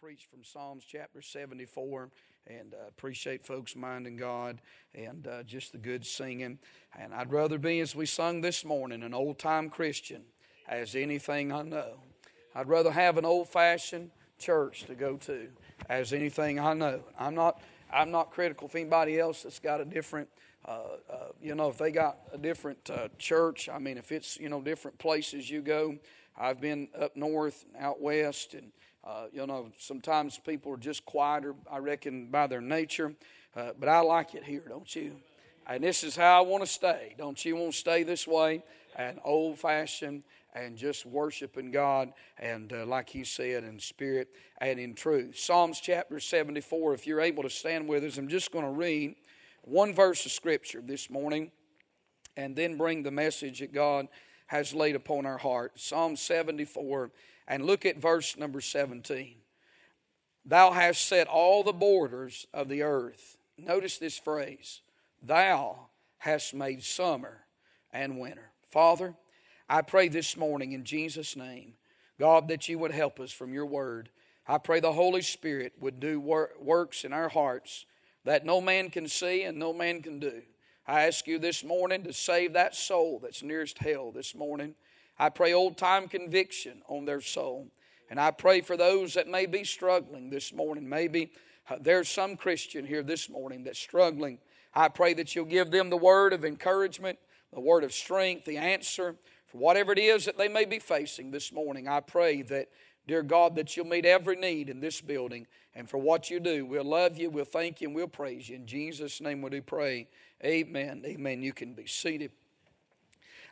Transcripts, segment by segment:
preach from Psalms chapter 74 and uh, appreciate folks minding God and uh, just the good singing. And I'd rather be, as we sung this morning, an old time Christian as anything I know. I'd rather have an old fashioned church to go to as anything I know. I'm not, I'm not critical of anybody else that's got a different. Uh, uh, you know, if they got a different uh, church, I mean, if it's, you know, different places you go, I've been up north, out west, and uh, you know, sometimes people are just quieter, I reckon, by their nature. Uh, but I like it here, don't you? And this is how I want to stay. Don't you want to stay this way? And old fashioned and just worshiping God and, uh, like he said, in spirit and in truth. Psalms chapter 74, if you're able to stand with us, I'm just going to read one verse of Scripture this morning and then bring the message that God has laid upon our heart. Psalm 74 and look at verse number 17. Thou hast set all the borders of the earth. Notice this phrase Thou hast made summer and winter. Father, I pray this morning in Jesus' name, God, that you would help us from your word. I pray the Holy Spirit would do works in our hearts that no man can see and no man can do. I ask you this morning to save that soul that's nearest hell this morning. I pray old time conviction on their soul. And I pray for those that may be struggling this morning. Maybe uh, there's some Christian here this morning that's struggling. I pray that you'll give them the word of encouragement, the word of strength, the answer for whatever it is that they may be facing this morning. I pray that, dear God, that you'll meet every need in this building. And for what you do, we'll love you, we'll thank you, and we'll praise you. In Jesus' name we do pray. Amen. Amen. You can be seated.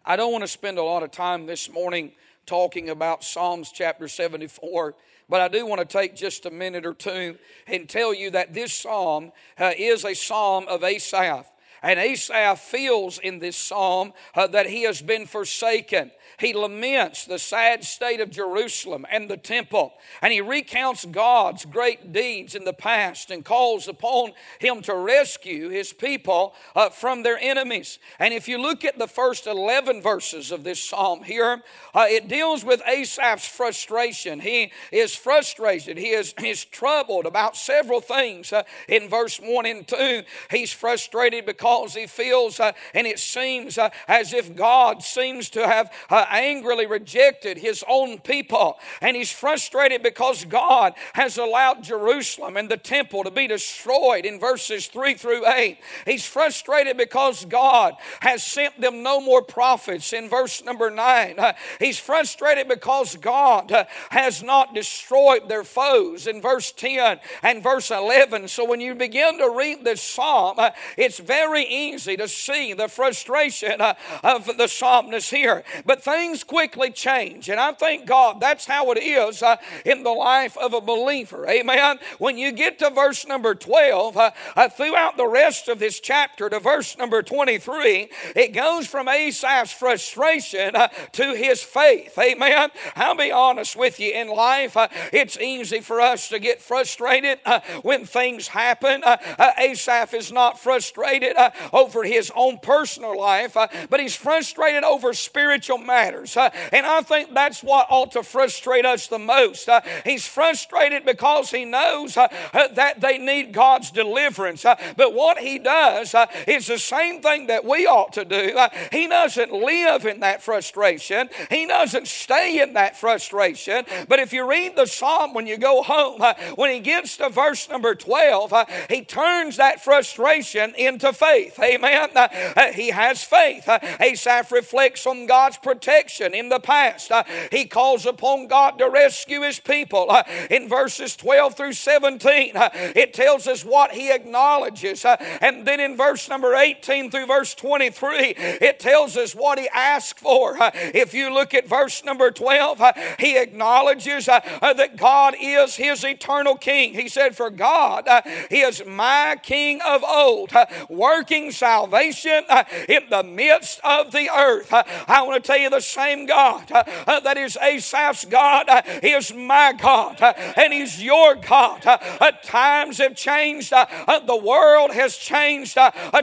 I don't want to spend a lot of time this morning talking about Psalms chapter 74, but I do want to take just a minute or two and tell you that this psalm uh, is a psalm of Asaph. And Asaph feels in this psalm uh, that he has been forsaken. He laments the sad state of Jerusalem and the temple, and he recounts God's great deeds in the past and calls upon him to rescue his people uh, from their enemies. And if you look at the first 11 verses of this psalm here, uh, it deals with Asaph's frustration. He is frustrated, he is, is troubled about several things. Uh, in verse 1 and 2, he's frustrated because he feels uh, and it seems uh, as if God seems to have uh, angrily rejected his own people. And he's frustrated because God has allowed Jerusalem and the temple to be destroyed in verses 3 through 8. He's frustrated because God has sent them no more prophets in verse number 9. Uh, he's frustrated because God uh, has not destroyed their foes in verse 10 and verse 11. So when you begin to read this psalm, uh, it's very easy to see the frustration uh, of the psalmist here. But things quickly change. And I thank God that's how it is uh, in the life of a believer. Amen. When you get to verse number 12, uh, uh throughout the rest of this chapter to verse number 23, it goes from Asaph's frustration uh, to his faith. Amen. I'll be honest with you in life, uh, it's easy for us to get frustrated when things happen. Asaph is not frustrated Uh, over his own personal life, uh, but he's frustrated over spiritual matters. Uh, and I think that's what ought to frustrate us the most. Uh, he's frustrated because he knows uh, uh that they need God's deliverance. but what he does is the same thing that we ought to do. he doesn't live in that frustration, he doesn't stay in that frustration. But if you read the psalm when you go home, when he gets to verse number 12, he turns that frustration into faith. Amen. he has faith. Asaph reflects on God's protection in the past. Uh, he calls upon God to rescue his people. Uh, in verses 12 through 17, uh, it tells us what he acknowledges. Uh, and then in verse number 18 through verse 23, it tells us what he asked for. Uh, if you look at verse number 12, uh, he acknowledges that God is his eternal king. He said, For God, he is my king of old, working working salvation uh, in the midst of the earth. Uh, I want to tell you the same God uh, that is Asaph's God is my God and He's your God. Times have changed, the world has changed,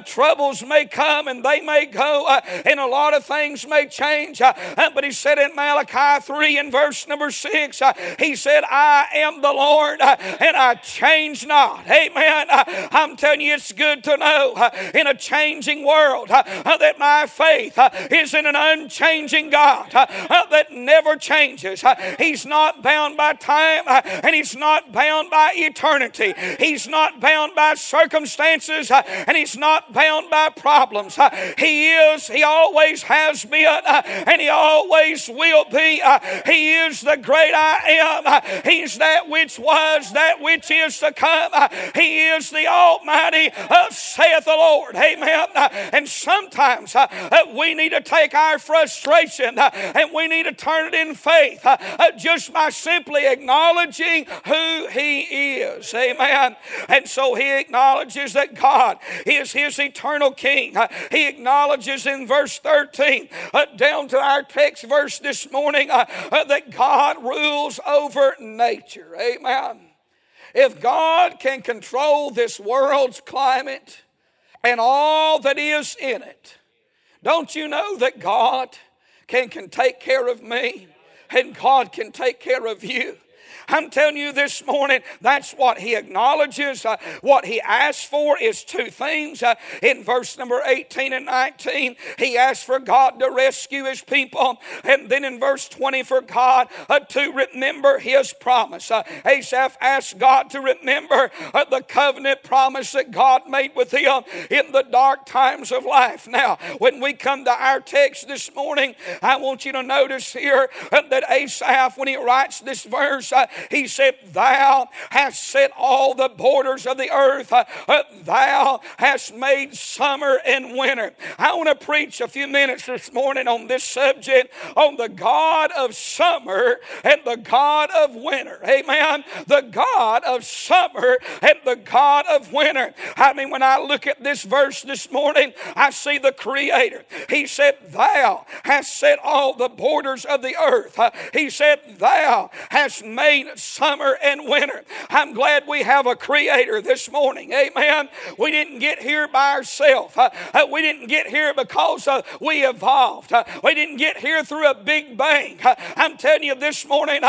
troubles may come and they may go, and a lot of things may change. But He said in Malachi 3 and verse number 6, He said, I am the Lord and I change not. Amen. I'm telling you, it's good to know in a changing world uh, uh, that my faith uh, is in an unchanging God that never changes. He's not bound by time and He's not bound by eternity. He's not bound by circumstances and He's not bound by problems. He is, He always has been, and He always will be. He is the great I am. He's that which was, that which is to come. He is the Almighty, saith the Lord. Amen. Uh, and sometimes uh, uh, we need to take our frustration and we need to turn it in faith just by simply acknowledging who He is. Amen. And so He acknowledges that God is His eternal King. He acknowledges in verse 13, down to our text verse this morning, that God rules over nature. Amen. If God can control this world's climate and all that is in it, don't you know that God can, can take care of me and God can take care of you? I'm telling you this morning, that's what he acknowledges. Uh, what he asks for is two things. Uh, in verse number 18 and 19, he asks for God to rescue his people. And then in verse 20, for God uh, to remember his promise. Uh, Asaph asked God to remember uh, the covenant promise that God made with him in the dark times of life. Now, when we come to our text this morning, I want you to notice here uh, that Asaph, when he writes this verse, he said, Thou hast set all the borders of the earth, uh, uh, thou hast made summer and winter. I want to preach a few minutes this morning on this subject on the God of summer and the God of winter. Amen. The God of summer and the God of winter. I mean, when I look at this verse this morning, I see the Creator. He said, Thou hast set all the borders of the earth. Uh, he said, Thou hast made summer and winter. I'm glad we have a creator this morning. Amen. We didn't get here by ourselves. Uh, uh, we didn't get here because uh, we evolved. Uh, we didn't get here through a big bang. Uh, I'm telling you this morning,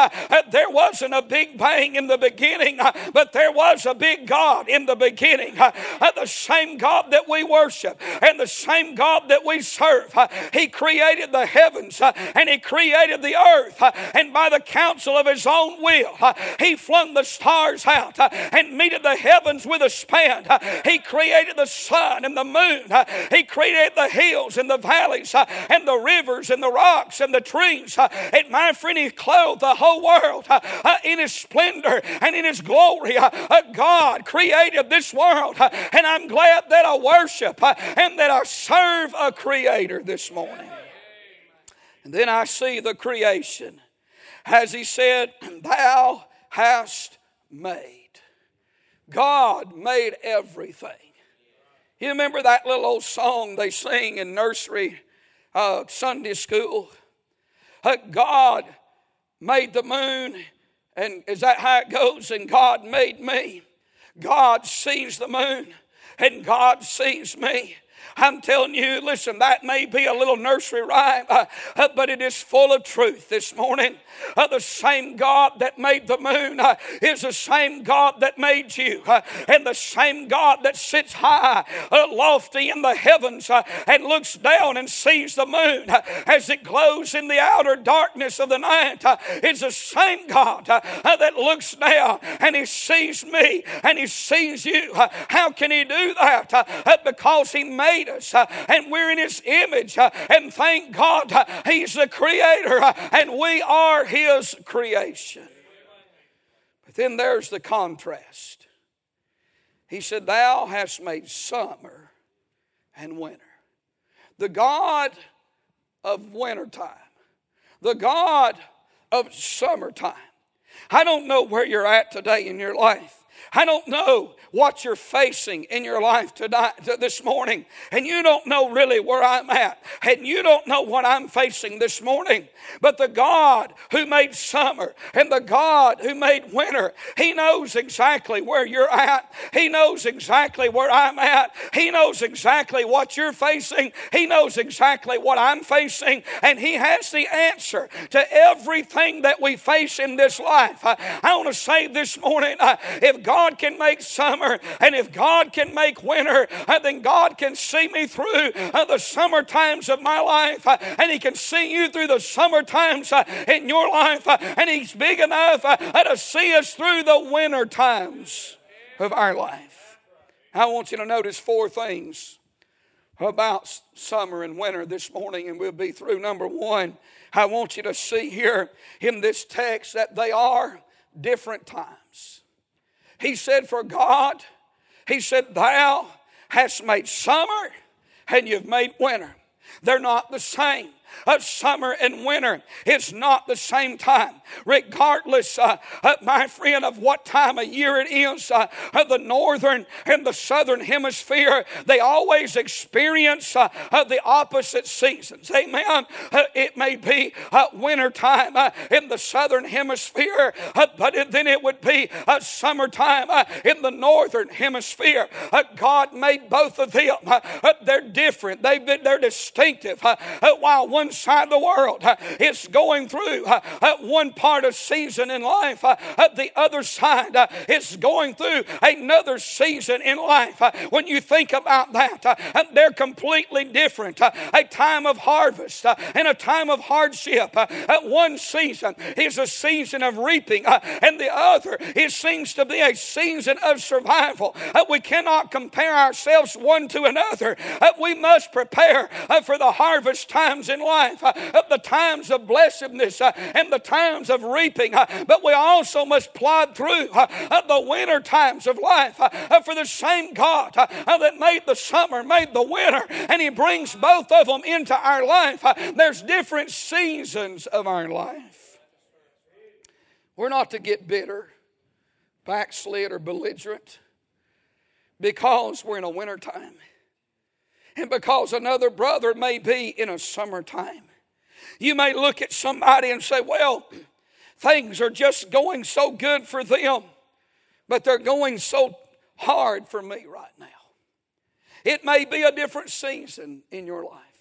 there wasn't a big bang in the beginning, but there was a big God in the beginning. the same God that we worship and the same God that we serve. he created the heavens and He created the earth, and by the counsel of His own will. He flung the stars out and meted the heavens with a span. He created the sun and the moon. He created the hills and the valleys and the rivers and the rocks and the trees. And my friend, He clothed the whole world in His splendor and in His glory. God created this world, and I'm glad that I worship and that I serve a Creator this morning. And then I see the creation as he said, Thou hast made. God made everything. You remember that little old song they sing in nursery, uh, Sunday school? Uh, God made the moon, and is that how it goes? And God made me. God sees the moon, and God sees me. I'm telling you, listen, that may be a little nursery rhyme, uh, uh, but it is full of truth this morning. Uh, the same God that made the moon uh, is the same God that made you, uh, and the same God that sits high, lofty in the heavens, and looks down and sees the moon as it glows in the outer darkness of the night. is the same God that looks down and He sees me and He sees you. how can He do that? because He made made us uh, and we're in His image. Uh, and thank God uh, He's the Creator and we are His creation. But then there's the contrast. He said, Thou hast made summer and winter. The God of wintertime, the God of summertime. I don't know where you're at today in your life. I don't know what you're facing in your life tonight, this morning, and you don't know really where I'm at, and you don't know what I'm facing this morning. But the God who made summer and the God who made winter, He knows exactly where you're at. He knows exactly where I'm at. He knows exactly what you're facing. He knows exactly what I'm facing, and He has the answer to everything that we face in this life. I, I want to say this morning uh, if God can make summer and if God can make winter, uh, then God can see me through uh, the summer times of my life, uh, and He can see you through the summer times in your life, and He's big enough to see us through the winter times of our life. I want you to notice four things about summer and winter this morning, and we'll be through. Number one, I want you to see here in this text that they are different times. He said, For God, He said, Thou hast made summer and you've made winter. They're not the same of summer and winter. It's not the same time. Regardless, uh, uh, my friend, of what time of year it is, uh, the northern and the southern hemisphere, they always experience uh, uh, the opposite seasons. Amen. Uh, it may be winter time in the southern hemisphere, but then it would be summertime in the northern hemisphere. God made both of them. they're different. They've been, they're distinctive. while one one side of the world uh, is going through uh, uh, one part of season in life, the other side is going through another season in life. When you think about that, they're completely different. A time of harvest and a time of hardship. One season is a season of reaping, and the other it seems to be a season of survival. We cannot compare ourselves one to another. We must prepare for the harvest times in life life, uh, of the times of blessedness uh, and the times of reaping, uh, but we also must plod through uh, uh, the winter times of life uh, for the same God that made the summer, made the winter, and He brings both of them into our life. There's different seasons of our life. We're not to get bitter, backslid, or belligerent because we're in a winter time and because another brother may be in a summertime. You may look at somebody and say, Well, things are just going so good for them, but they're going so hard for me right now. It may be a different season in your life.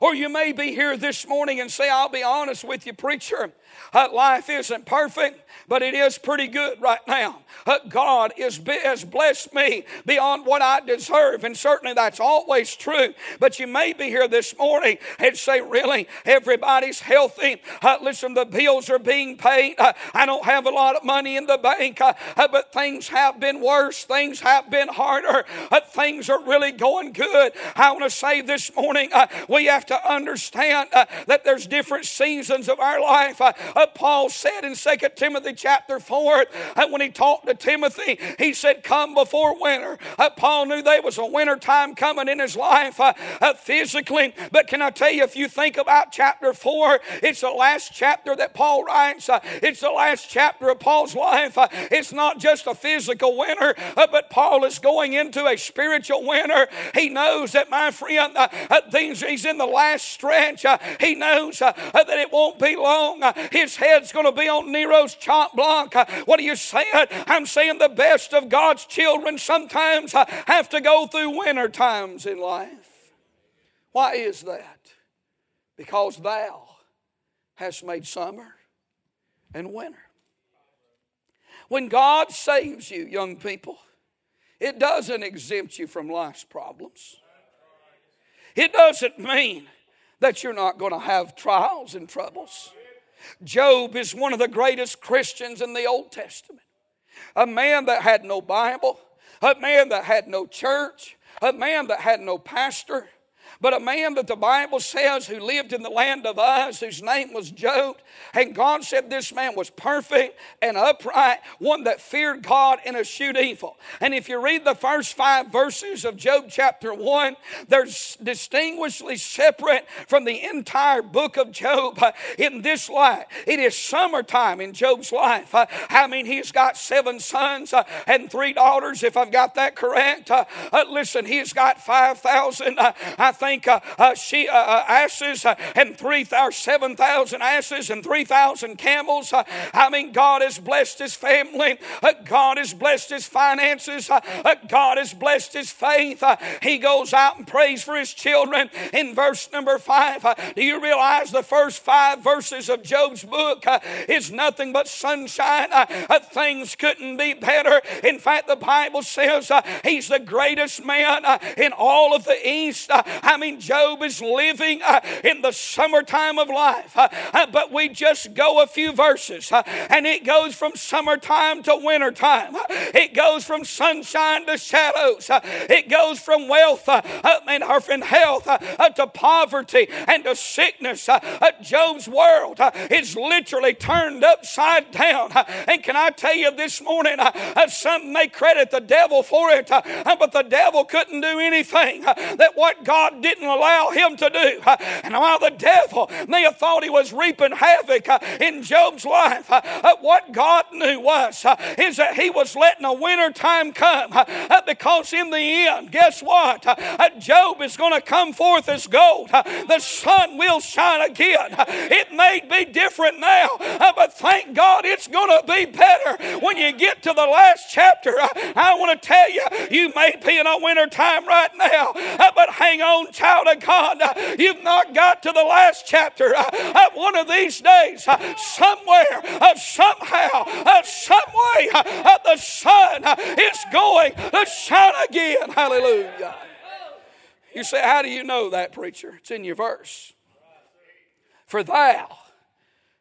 Or you may be here this morning and say, I'll be honest with you, preacher. Uh, life isn't perfect, but it is pretty good right now. Uh, God is, has blessed me beyond what I deserve, and certainly that's always true. But you may be here this morning and say, Really, everybody's healthy. Uh, listen, the bills are being paid. Uh, I don't have a lot of money in the bank, uh, uh, but things have been worse. Things have been harder. things are really going good. I want to say this morning, we have to understand that there's different seasons of our life. Uh, Paul said in 2 Timothy chapter 4, uh, when he talked to Timothy, he said, Come before winter. Uh, Paul knew there was a winter time coming in his life uh, uh, physically. But can I tell you, if you think about chapter 4, it's the last chapter that Paul writes, uh, it's the last chapter of Paul's life. it's not just a physical winter, but Paul is going into a spiritual winter. He knows that, my friend, things, he's in the last stretch. he knows that it won't be long. His head's going to be on Nero's chop block. Uh, what are you saying? I'm saying the best of God's children sometimes uh, have to go through winter times in life. Why is that? Because thou hast made summer and winter. When God saves you, young people, it doesn't exempt you from life's problems. It doesn't mean that you're not going to have trials and troubles. Job is one of the greatest Christians in the Old Testament. A man that had no Bible, a man that had no church, a man that had no pastor. But a man that the Bible says who lived in the land of Uz, whose name was Job. And God said this man was perfect and upright, one that feared God and eschewed evil. And if you read the first five verses of Job chapter 1, they're distinguishedly separate from the entire book of Job uh, in this light. It is summertime in Job's life. Uh, I mean, he's got seven sons uh, and three daughters, if I've got that correct. Listen, he's got 5,000, I think, she, asses and three or 7,000 asses and 3,000 camels. Uh, I mean, God has blessed his family. Uh, God has blessed his finances. Uh, God has blessed his faith. He goes out and prays for his children. In verse number five, do you realize the first five verses of Job's book is nothing but sunshine? Things couldn't be better. In fact, the Bible says he's the greatest man in all of the East. I mean, Job is living uh, in the summertime of life. Uh, uh, but we just go a few verses, and it goes from summertime to wintertime. It goes from sunshine to shadows. It goes from wealth and health to poverty and to sickness. Job's world is literally turned upside down. And can I tell you this morning, some may credit the devil for it, but the devil couldn't do anything that what God didn't allow him to do. Uh, and while the devil may have thought he was reaping havoc uh, in Job's life, uh, what God knew was is that he was letting a winter time come because in the end, guess what? Job is going to come forth as gold. The sun will shine again. It may be different now, but thank God it's going to be better when you get to the last chapter. I want to tell you, you may be in a winter time right now, but hang on, child of God. You've not got to the last chapter. Of one of these days, somewhere, uh, somehow, uh, some way, uh, the sun is going to shine again. Hallelujah. You say, How do you know that, preacher? It's in your verse. For thou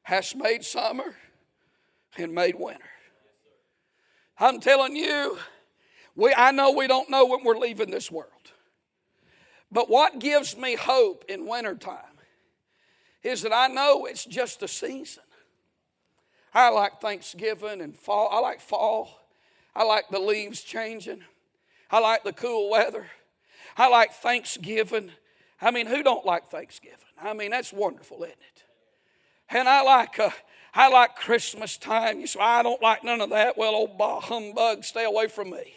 hast made summer and made winter. I'm telling you, we, I know we don't know when we're leaving this world. But what gives me hope in wintertime is that I know it's just a season. I like Thanksgiving and fall. I like fall. I like the leaves changing. I like the cool weather. I like Thanksgiving. I mean, who don't like Thanksgiving? I mean, that's wonderful, isn't it? And I like uh, I like Christmas time. You say, I don't like none of that. Well, old bah humbug, stay away from me.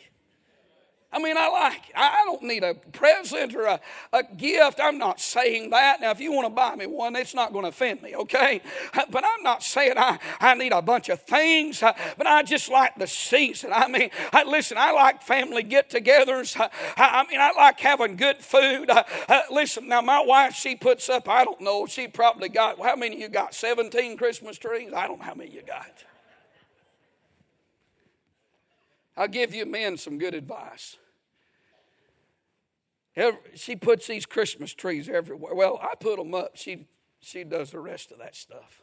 I mean, I like it. I don't need a present or a, a gift. I'm not saying that. Now, if you want to buy me one, it's not going to offend me, okay? But I'm not saying I, I need a bunch of things, uh, but I just like the season. I mean, I, listen, I like family get togethers. I, I, mean, I like having good food. Uh, uh, listen, now, my wife, she puts up, I don't know, she probably got, how many you got? 17 Christmas trees? I don't know how many you got. I'll give you men some good advice. She puts these Christmas trees everywhere. Well, I put them up. She, she does the rest of that stuff.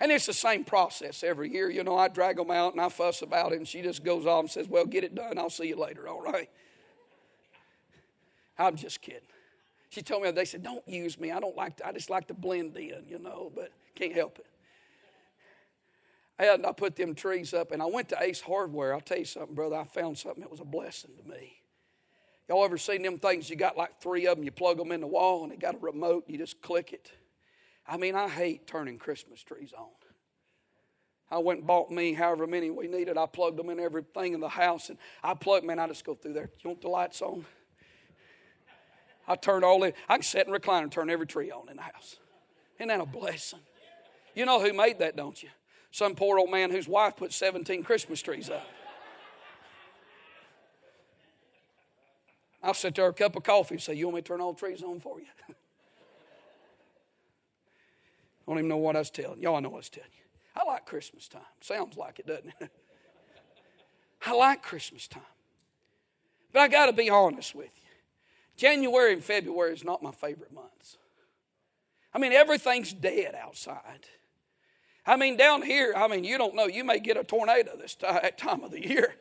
And it's the same process every year. You know, I drag them out and I fuss about it, and she just goes off and says, Well, get it done. I'll see you later, all right? I'm just kidding. She told me they said, Don't use me. I don't like to, I just like to blend in, you know, but can't help it. And I put them trees up, and I went to Ace Hardware. I'll tell you something, brother. I found something that was a blessing to me. Y'all ever seen them things? You got like three of them, you plug them in the wall, and they got a remote, you just click it. I mean, I hate turning Christmas trees on. I went and bought me however many we needed. I plugged them in everything in the house, and I plug, man, I just go through there. You want the lights on? I turn all in. I can sit and recline and turn every tree on in the house. Isn't that a blessing? You know who made that, don't you? Some poor old man whose wife put 17 Christmas trees up. I'll sit there a cup of coffee and say, You want me to turn all the trees on for you? I don't even know what I was telling. Y'all know what I was telling you. I like Christmas time. Sounds like it, doesn't it? I like Christmas time. But I got to be honest with you. January and February is not my favorite months. I mean, everything's dead outside. I mean, down here, I mean, you don't know. You may get a tornado this time of the year.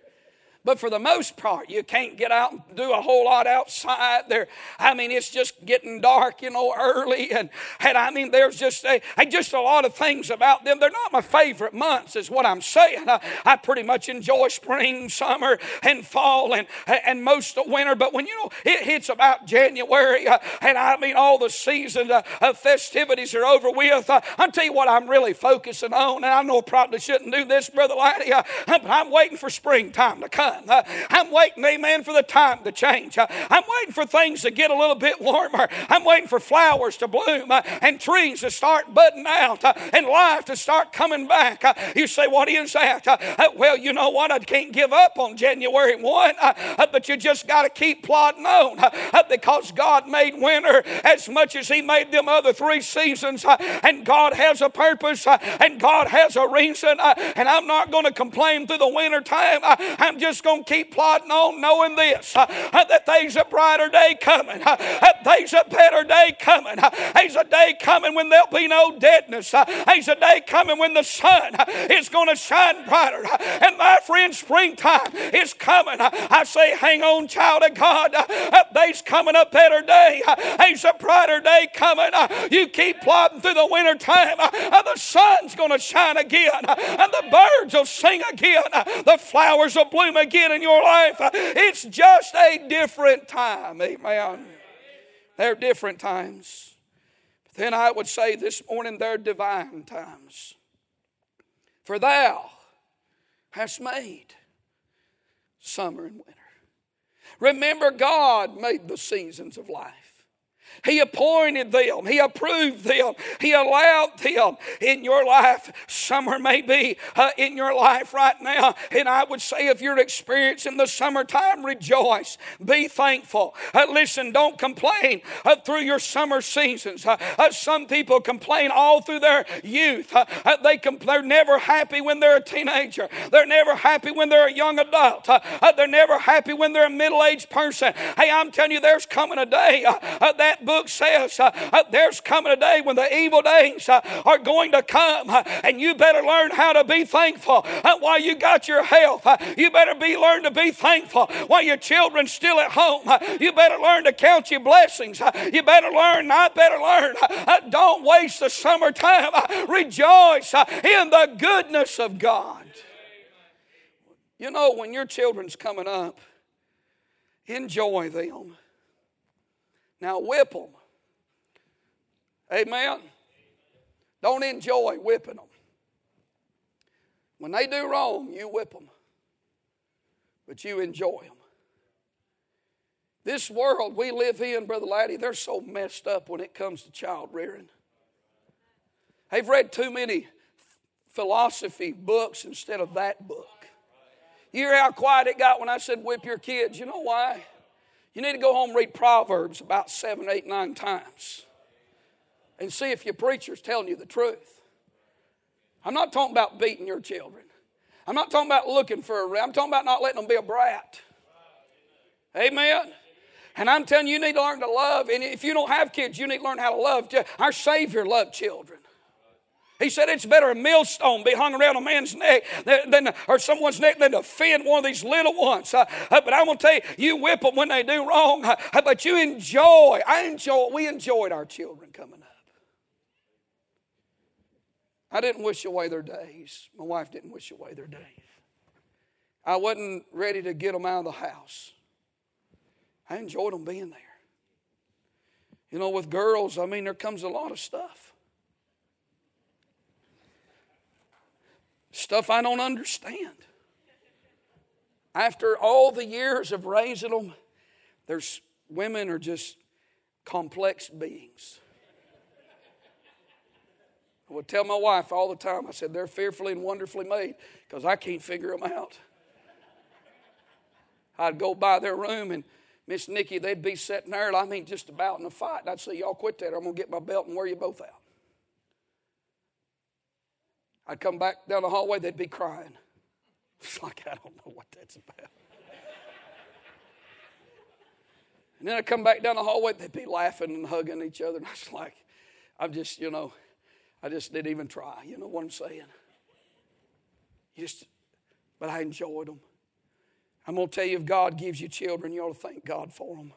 But for the most part, you can't get out and do a whole lot outside there. I mean, it's just getting dark, you know, early. And, and I mean, there's just a, just a lot of things about them. They're not my favorite months, is what I'm saying. I, I pretty much enjoy spring, summer, and fall, and, and most of winter. But when, you know, it hits about January, uh, and I mean, all the season uh, of festivities are over with, uh, I'll tell you what I'm really focusing on. And I know I probably shouldn't do this, Brother Laddie, uh, but I'm waiting for springtime to come. I'm waiting, amen, for the time to change. I'm waiting for things to get a little bit warmer. I'm waiting for flowers to bloom and trees to start budding out and life to start coming back. You say, What is that? Well, you know what? I can't give up on January 1, but you just got to keep plodding on because God made winter as much as He made them other three seasons, and God has a purpose and God has a reason, and I'm not going to complain through the winter time. I'm just going to keep plodding on knowing this uh, uh, that there's a brighter day coming, uh, uh there's a better day coming, uh, there's a day coming when there'll be no deadness, uh, there's a day coming when the sun is going to shine brighter. And my friend, springtime is coming. I say, hang on, child of God. There's coming a better day. There's a brighter day coming. You keep plodding through the winter time. The sun's going to shine again. And the birds will sing again. The flowers will bloom again in your life. It's just a different time. Amen. They're different times. But then I would say this morning they're divine times. For thou hast made summer and winter. Remember, God made the seasons of life. He appointed them. He approved them. He allowed them in your life. Summer may be uh, in your life right now. And I would say if you're experiencing the summertime, rejoice. Be thankful. Uh, listen, don't complain uh, through your summer seasons. Uh, uh, some people complain all through their youth. Uh, they compl- they're never happy when they're a teenager. They're never happy when they're a young adult. they're never happy when they're a middle aged person. Hey, I'm telling you, there's coming a day that book says uh, uh, there's coming a day when the evil days uh, are going to come, uh, and you better learn how to be thankful uh, while you got your health. Uh, you better be learn to be thankful while your children's still at home. you better learn to count your blessings. you better learn, I better learn. don't waste the summertime. rejoice in the goodness of God. You know, when your children's coming up, enjoy them. Now whip them. Amen. Don't enjoy whipping them. When they do wrong, you whip them, but you enjoy them. This world we live in, Brother Laddie, they're so messed up when it comes to child rearing. They've read too many philosophy books instead of that book. You hear how quiet it got when I said whip your kids? You know why? You need to go home and read Proverbs about seven, eight, nine times and see if your preacher's telling you the truth. I'm not talking about beating your children. I'm not talking about looking for a I'm talking about not letting them be a brat. Amen. And I'm telling you, you need to learn to love. And if you don't have kids, you need to learn how to love. Our Savior loved children. He said it's better a millstone be hung around a man's neck than, or someone's neck than to offend one of these little ones. Uh, uh, but I'm going to tell you, you whip them when they do wrong, uh, but you enjoy. I enjoy. We enjoyed our children coming up. I didn't wish away their days. My wife didn't wish away their days. I wasn't ready to get them out of the house. I enjoyed them being there. You know, with girls, I mean, there comes a lot of stuff. Stuff I don't understand. After all the years of raising them, there's women are just complex beings. I would tell my wife all the time, I said, they're fearfully and wonderfully made because I can't figure them out. I'd go by their room and Miss Nikki, they'd be sitting there, I mean, just about in a fight. And I'd say, Y'all quit that, or I'm going to get my belt and wear you both out. I'd come back down the hallway, they'd be crying. It's like, I don't know what that's about. and then I'd come back down the hallway, they'd be laughing and hugging each other. And I was like, I'm just, you know, I just didn't even try. You know what I'm saying? You Just, but I enjoyed them. I'm going to tell you if God gives you children, you ought to thank God for them.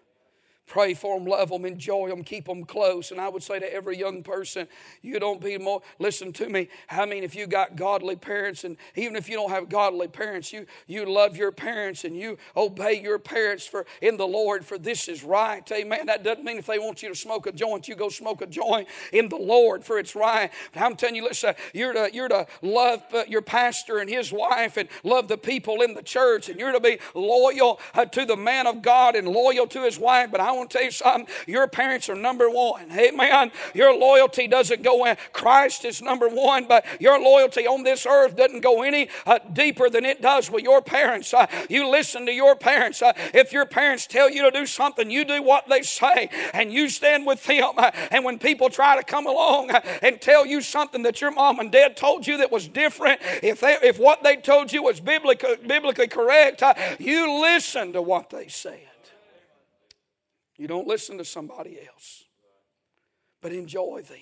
Pray for them, love them, enjoy them, keep them close. And I would say to every young person, you don't be more, listen to me. I mean, if you got godly parents, and even if you don't have godly parents, you, you love your parents and you obey your parents for in the Lord, for this is right. Amen. That doesn't mean if they want you to smoke a joint, you go smoke a joint in the Lord, for it's right. But I'm telling you, listen, you're to, you're to love uh, your pastor and his wife and love the people in the church, and you're to be loyal uh, to the man of God and loyal to his wife. But I want to tell you something. Your parents are number one. Amen. Your loyalty doesn't go in. Christ is number one, but your loyalty on this earth doesn't go any uh, deeper than it does with your parents. Uh, you listen to your parents. Uh, if your parents tell you to do something, you do what they say and you stand with them. Uh, and when people try to come along uh, and tell you something that your mom and dad told you that was different, if, they, if what they told you was biblically, biblically correct, uh, you listen to what they said. You don't listen to somebody else, but enjoy them.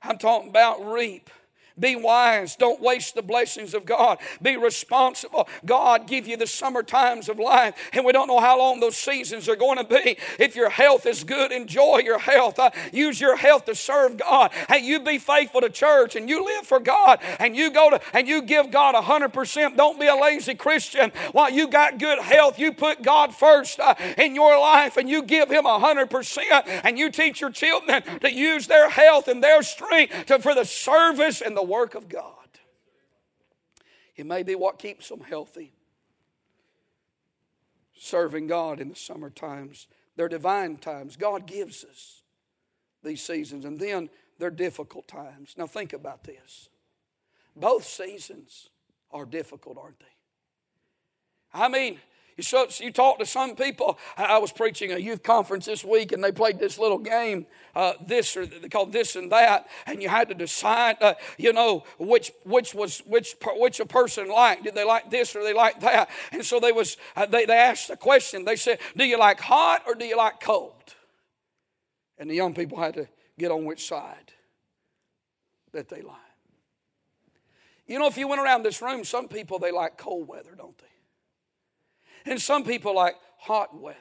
I'm talking about reap be wise. Don't waste the blessings of God. Be responsible. God give you the summer times of life, and we don't know how long those seasons are going to be. If your health is good, enjoy your health. Uh, use your health to serve God. Hey, you be faithful to church, and you live for God, and you go to and you give God hundred percent. Don't be a lazy Christian. While you got good health, you put God first uh, in your life, and you give Him hundred percent, and you teach your children to use their health and their strength to, for the service and the work of God. It may be what keeps them healthy. Serving God in the summer times. They're divine times. God gives us these seasons. And then they're difficult times. Now think about this. Both seasons are difficult, aren't they? I mean, you, so, you talk to some people. I was preaching a youth conference this week, and they played this little game, uh, this or they called this and that, and you had to decide, uh, you know, which which was which which a person liked. Did they like this or they like that? And so they was uh, they they asked the question. They said, "Do you like hot or do you like cold?" And the young people had to get on which side that they like. You know, if you went around this room, some people they like cold weather, don't they? And some people like hot weather.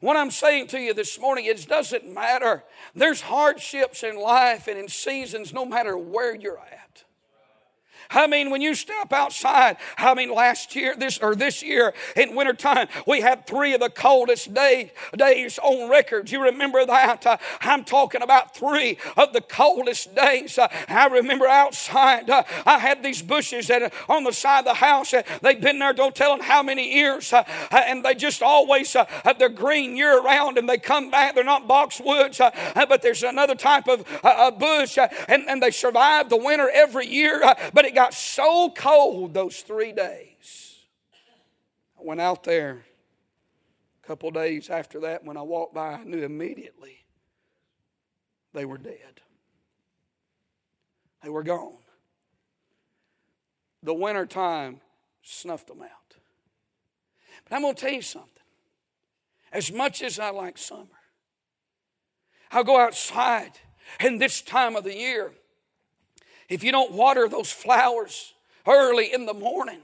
What I'm saying to you this morning, it doesn't matter. There's hardships in life and in seasons no matter where you're at. I mean, when you step outside, I mean, last year, this or this year in wintertime, we had three of the coldest day, days on record. You remember that? Uh, I'm talking about three of the coldest days. Uh, I remember outside, uh, I had these bushes that on the side of the house. Uh, they've been there, don't tell them how many years, uh, uh, and they just always they're green year round, and they come back. They're not boxwoods, but there's another type of bush, and, and they survive the winter every year. but it got so cold those three days. I went out there a couple days after that. When I walked by, I knew immediately they were dead. They were gone. The winter time snuffed them out. But I'm going to tell you something. As much as I like summer, I'll go outside, and this time of the year, if you don't water those flowers early in the morning,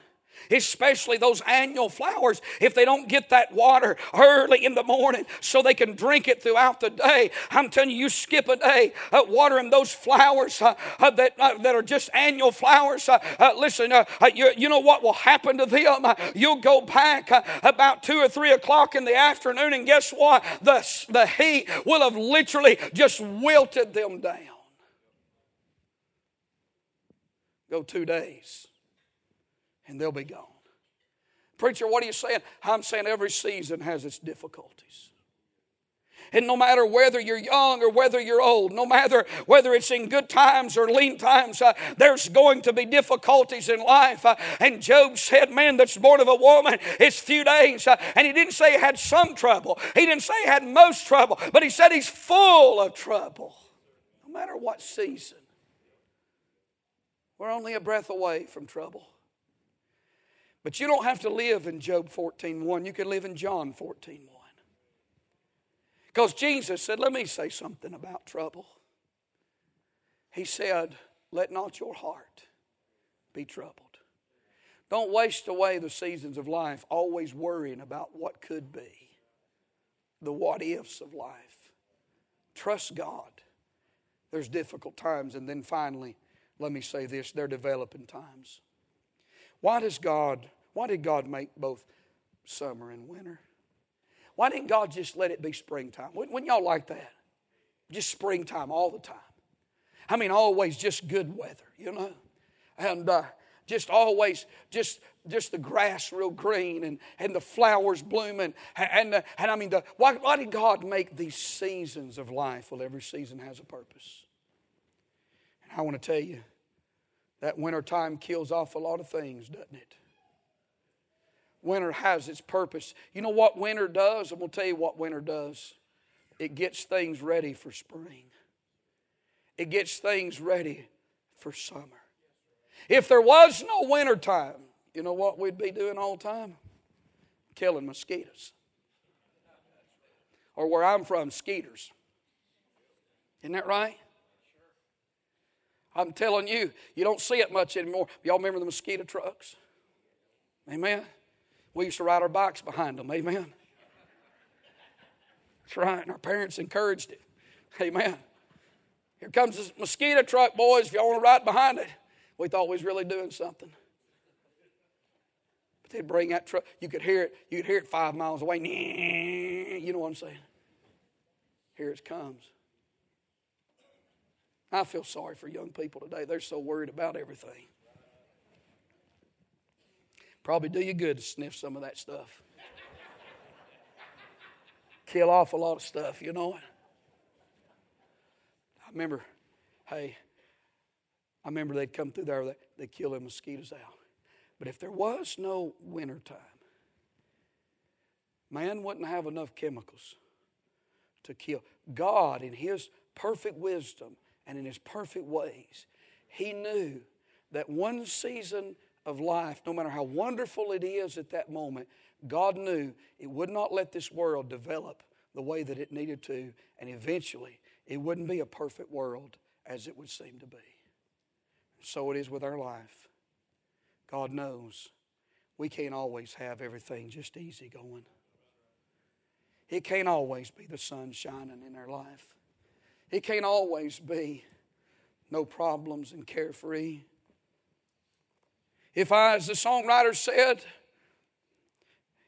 especially those annual flowers, if they don't get that water early in the morning so they can drink it throughout the day. I'm telling you, you skip a day uh, watering those flowers uh, uh, that, uh, that are just annual flowers. Uh, uh, listen, you, you know what will happen to them? you'll go back about two or three o'clock in the afternoon, and guess what? The, the heat will have literally just wilted them down. Go two days and they'll be gone. Preacher, what are you saying? I'm saying every season has its difficulties. And no matter whether you're young or whether you're old, no matter whether it's in good times or lean times, uh, there's going to be difficulties in life. Uh, and Job said, Man that's born of a woman, it's few days. Uh, and he didn't say he had some trouble, he didn't say he had most trouble, but he said he's full of trouble, no matter what season. We're only a breath away from trouble. But you don't have to live in Job 14:1. You can live in John 14:1. Because Jesus said, Let me say something about trouble. He said, Let not your heart be troubled. Don't waste away the seasons of life always worrying about what could be, the what ifs of life. Trust God. There's difficult times. And then finally, let me say this they're developing times. Why does God, why did God make both summer and winter? Why didn't God just let it be springtime? Wouldn't y'all like that? Just springtime all the time. I mean, always just good weather, you know? And uh, just always just just the grass real green and, and the flowers blooming and, and, and I mean the, why, why did God make these seasons of life? Well every season has a purpose. And I want to tell you that winter time kills off a lot of things, doesn't it? Winter has its purpose. You know what winter does? I'm going to tell you what winter does. It gets things ready for spring. It gets things ready for summer. If there was no winter time, you know what we'd be doing all the time? Killing mosquitoes. Or where I'm from, skeeters. Isn't that right? I'm telling you, you don't see it much anymore. Y'all remember the mosquito trucks? Amen. We used to ride our bikes behind them. Amen. That's right. And our parents encouraged it. Amen. Here comes this mosquito truck, boys. If y'all want to ride behind it, we thought we was really doing something. But they'd bring that truck. You could hear it. You could hear it five miles away. You know what I'm saying? Here it comes. I feel sorry for young people today. They're so worried about everything. Probably do you good to sniff some of that stuff. Kill off a lot of stuff, you know. I remember, hey, I remember they'd come through there, they'd kill the mosquitoes out. But if there was no winter time, man wouldn't have enough chemicals to kill. God, in His perfect wisdom and in His perfect ways, He knew that one season of life, no matter how wonderful it is at that moment, God knew it would not let this world develop the way that it needed to, and eventually it wouldn't be a perfect world as it would seem to be. So it is with our life. God knows we can't always have everything just easy going. It can't always be the sun shining in our life. It can't always be no problems and carefree. If I, as the songwriter said,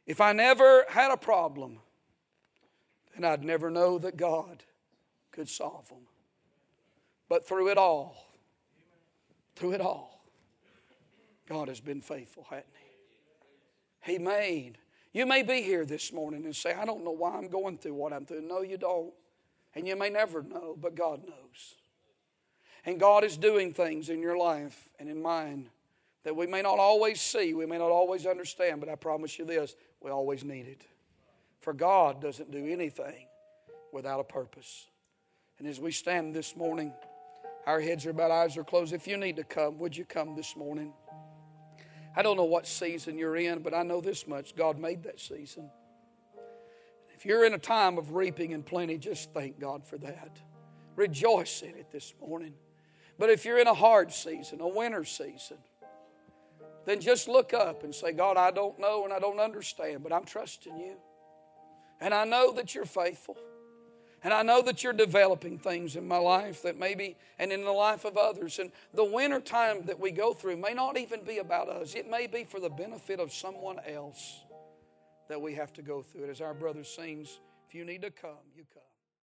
if I never had a problem, then I'd never know that God could solve them. But through it all, through it all, God has been faithful, hasn't He? He made. You may be here this morning and say, I don't know why I'm going through what I'm through. No, you don't. And you may never know, but God knows. And God is doing things in your life and in mine that we may not always see, we may not always understand, but I promise you this we always need it. For God doesn't do anything without a purpose. And as we stand this morning, our heads are bowed, eyes are closed. If you need to come, would you come this morning? I don't know what season you're in, but I know this much God made that season. If you're in a time of reaping and plenty, just thank God for that. Rejoice in it this morning. But if you're in a hard season, a winter season, then just look up and say, God, I don't know and I don't understand, but I'm trusting you. And I know that you're faithful. And I know that you're developing things in my life that maybe, and in the life of others. And the winter time that we go through may not even be about us, it may be for the benefit of someone else that we have to go through it. As our brother sings, if you need to come, you come.